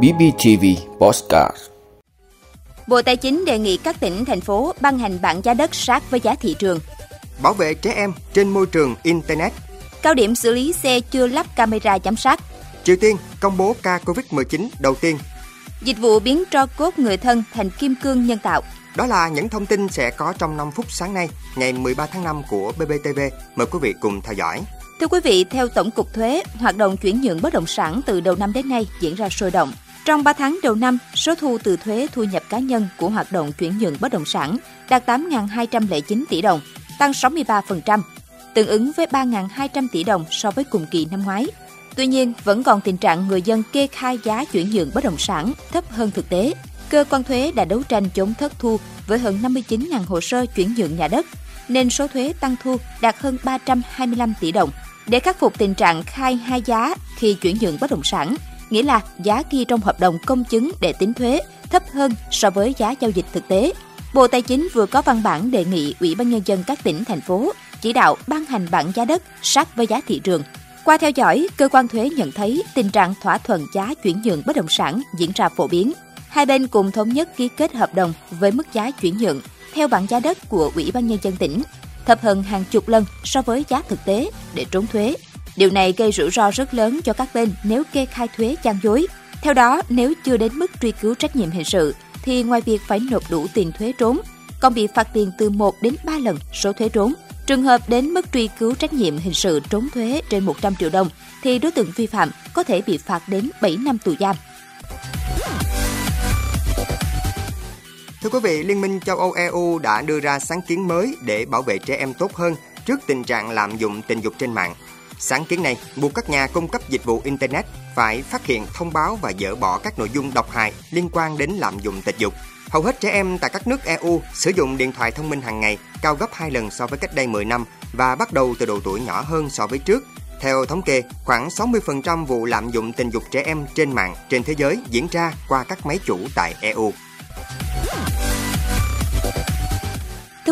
BBTV Postcard Bộ Tài chính đề nghị các tỉnh, thành phố ban hành bảng giá đất sát với giá thị trường. Bảo vệ trẻ em trên môi trường Internet. Cao điểm xử lý xe chưa lắp camera giám sát. Triều Tiên công bố ca COVID-19 đầu tiên. Dịch vụ biến tro cốt người thân thành kim cương nhân tạo. Đó là những thông tin sẽ có trong 5 phút sáng nay, ngày 13 tháng 5 của BBTV. Mời quý vị cùng theo dõi. Thưa quý vị, theo Tổng cục Thuế, hoạt động chuyển nhượng bất động sản từ đầu năm đến nay diễn ra sôi động. Trong 3 tháng đầu năm, số thu từ thuế thu nhập cá nhân của hoạt động chuyển nhượng bất động sản đạt 8.209 tỷ đồng, tăng 63%, tương ứng với 3.200 tỷ đồng so với cùng kỳ năm ngoái. Tuy nhiên, vẫn còn tình trạng người dân kê khai giá chuyển nhượng bất động sản thấp hơn thực tế. Cơ quan thuế đã đấu tranh chống thất thu với hơn 59.000 hồ sơ chuyển nhượng nhà đất, nên số thuế tăng thu đạt hơn 325 tỷ đồng. Để khắc phục tình trạng khai hai giá khi chuyển nhượng bất động sản, nghĩa là giá ghi trong hợp đồng công chứng để tính thuế thấp hơn so với giá giao dịch thực tế. Bộ Tài chính vừa có văn bản đề nghị Ủy ban Nhân dân các tỉnh, thành phố chỉ đạo ban hành bảng giá đất sát với giá thị trường. Qua theo dõi, cơ quan thuế nhận thấy tình trạng thỏa thuận giá chuyển nhượng bất động sản diễn ra phổ biến. Hai bên cùng thống nhất ký kết hợp đồng với mức giá chuyển nhượng theo bảng giá đất của Ủy ban Nhân dân tỉnh, thấp hơn hàng chục lần so với giá thực tế để trốn thuế. Điều này gây rủi ro rất lớn cho các bên nếu kê khai thuế gian dối. Theo đó, nếu chưa đến mức truy cứu trách nhiệm hình sự, thì ngoài việc phải nộp đủ tiền thuế trốn, còn bị phạt tiền từ 1 đến 3 lần số thuế trốn. Trường hợp đến mức truy cứu trách nhiệm hình sự trốn thuế trên 100 triệu đồng, thì đối tượng vi phạm có thể bị phạt đến 7 năm tù giam. Thưa quý vị, Liên minh châu Âu EU đã đưa ra sáng kiến mới để bảo vệ trẻ em tốt hơn trước tình trạng lạm dụng tình dục trên mạng. Sáng kiến này buộc các nhà cung cấp dịch vụ Internet phải phát hiện, thông báo và dỡ bỏ các nội dung độc hại liên quan đến lạm dụng tình dục. Hầu hết trẻ em tại các nước EU sử dụng điện thoại thông minh hàng ngày cao gấp 2 lần so với cách đây 10 năm và bắt đầu từ độ tuổi nhỏ hơn so với trước. Theo thống kê, khoảng 60% vụ lạm dụng tình dục trẻ em trên mạng trên thế giới diễn ra qua các máy chủ tại EU.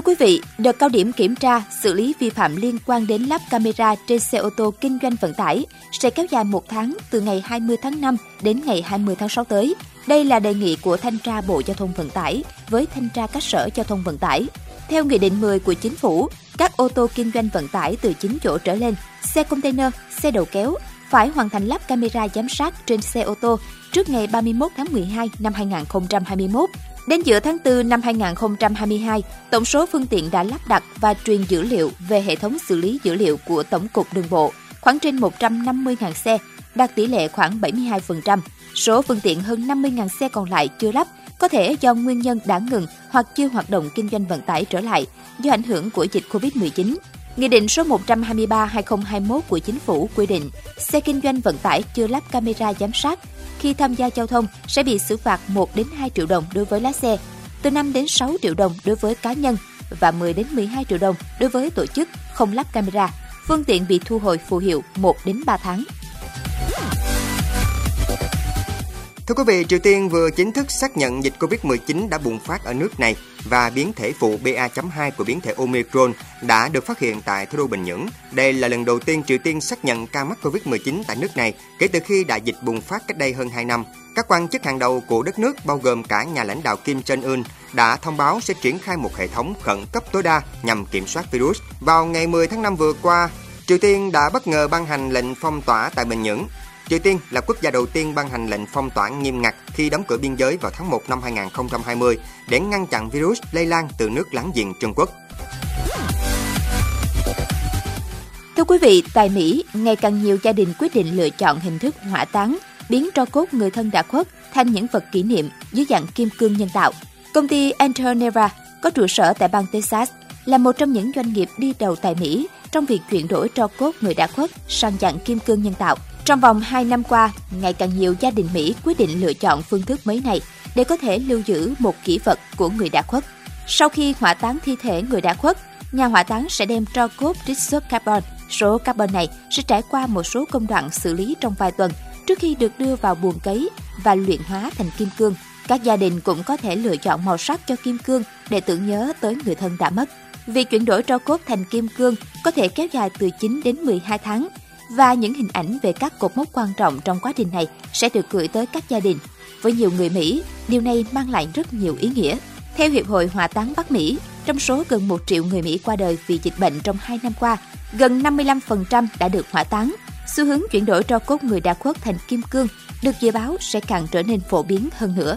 Thưa quý vị, đợt cao điểm kiểm tra, xử lý vi phạm liên quan đến lắp camera trên xe ô tô kinh doanh vận tải sẽ kéo dài một tháng từ ngày 20 tháng 5 đến ngày 20 tháng 6 tới. Đây là đề nghị của Thanh tra Bộ Giao thông Vận tải với Thanh tra các sở giao thông vận tải. Theo Nghị định 10 của Chính phủ, các ô tô kinh doanh vận tải từ 9 chỗ trở lên, xe container, xe đầu kéo phải hoàn thành lắp camera giám sát trên xe ô tô trước ngày 31 tháng 12 năm 2021 Đến giữa tháng 4 năm 2022, tổng số phương tiện đã lắp đặt và truyền dữ liệu về hệ thống xử lý dữ liệu của Tổng cục Đường bộ khoảng trên 150.000 xe, đạt tỷ lệ khoảng 72%. Số phương tiện hơn 50.000 xe còn lại chưa lắp, có thể do nguyên nhân đã ngừng hoặc chưa hoạt động kinh doanh vận tải trở lại do ảnh hưởng của dịch Covid-19. Nghị định số 123-2021 của Chính phủ quy định, xe kinh doanh vận tải chưa lắp camera giám sát khi tham gia giao thông sẽ bị xử phạt 1 đến 2 triệu đồng đối với lái xe, từ 5 đến 6 triệu đồng đối với cá nhân và 10 đến 12 triệu đồng đối với tổ chức không lắp camera. Phương tiện bị thu hồi phù hiệu 1 đến 3 tháng. Thưa quý vị, Triều Tiên vừa chính thức xác nhận dịch Covid-19 đã bùng phát ở nước này và biến thể phụ BA.2 của biến thể Omicron đã được phát hiện tại thủ đô Bình Nhưỡng. Đây là lần đầu tiên Triều Tiên xác nhận ca mắc Covid-19 tại nước này kể từ khi đại dịch bùng phát cách đây hơn 2 năm. Các quan chức hàng đầu của đất nước bao gồm cả nhà lãnh đạo Kim Jong-un đã thông báo sẽ triển khai một hệ thống khẩn cấp tối đa nhằm kiểm soát virus. Vào ngày 10 tháng 5 vừa qua, Triều Tiên đã bất ngờ ban hành lệnh phong tỏa tại Bình Nhưỡng Triều Tiên là quốc gia đầu tiên ban hành lệnh phong tỏa nghiêm ngặt khi đóng cửa biên giới vào tháng 1 năm 2020 để ngăn chặn virus lây lan từ nước láng giềng Trung Quốc. Thưa quý vị, tại Mỹ, ngày càng nhiều gia đình quyết định lựa chọn hình thức hỏa táng, biến tro cốt người thân đã khuất thành những vật kỷ niệm dưới dạng kim cương nhân tạo. Công ty Anterneva có trụ sở tại bang Texas là một trong những doanh nghiệp đi đầu tại Mỹ trong việc chuyển đổi tro cốt người đã khuất sang dạng kim cương nhân tạo. Trong vòng 2 năm qua, ngày càng nhiều gia đình Mỹ quyết định lựa chọn phương thức mới này để có thể lưu giữ một kỷ vật của người đã khuất. Sau khi hỏa táng thi thể người đã khuất, nhà hỏa táng sẽ đem tro cốt trích xuất carbon. Số carbon này sẽ trải qua một số công đoạn xử lý trong vài tuần trước khi được đưa vào buồng cấy và luyện hóa thành kim cương. Các gia đình cũng có thể lựa chọn màu sắc cho kim cương để tưởng nhớ tới người thân đã mất. Việc chuyển đổi tro cốt thành kim cương có thể kéo dài từ 9 đến 12 tháng và những hình ảnh về các cột mốc quan trọng trong quá trình này sẽ được gửi tới các gia đình. Với nhiều người Mỹ, điều này mang lại rất nhiều ý nghĩa. Theo Hiệp hội Hỏa táng Bắc Mỹ, trong số gần 1 triệu người Mỹ qua đời vì dịch bệnh trong 2 năm qua, gần 55% đã được hỏa táng. Xu hướng chuyển đổi tro cốt người đã khuất thành kim cương được dự báo sẽ càng trở nên phổ biến hơn nữa.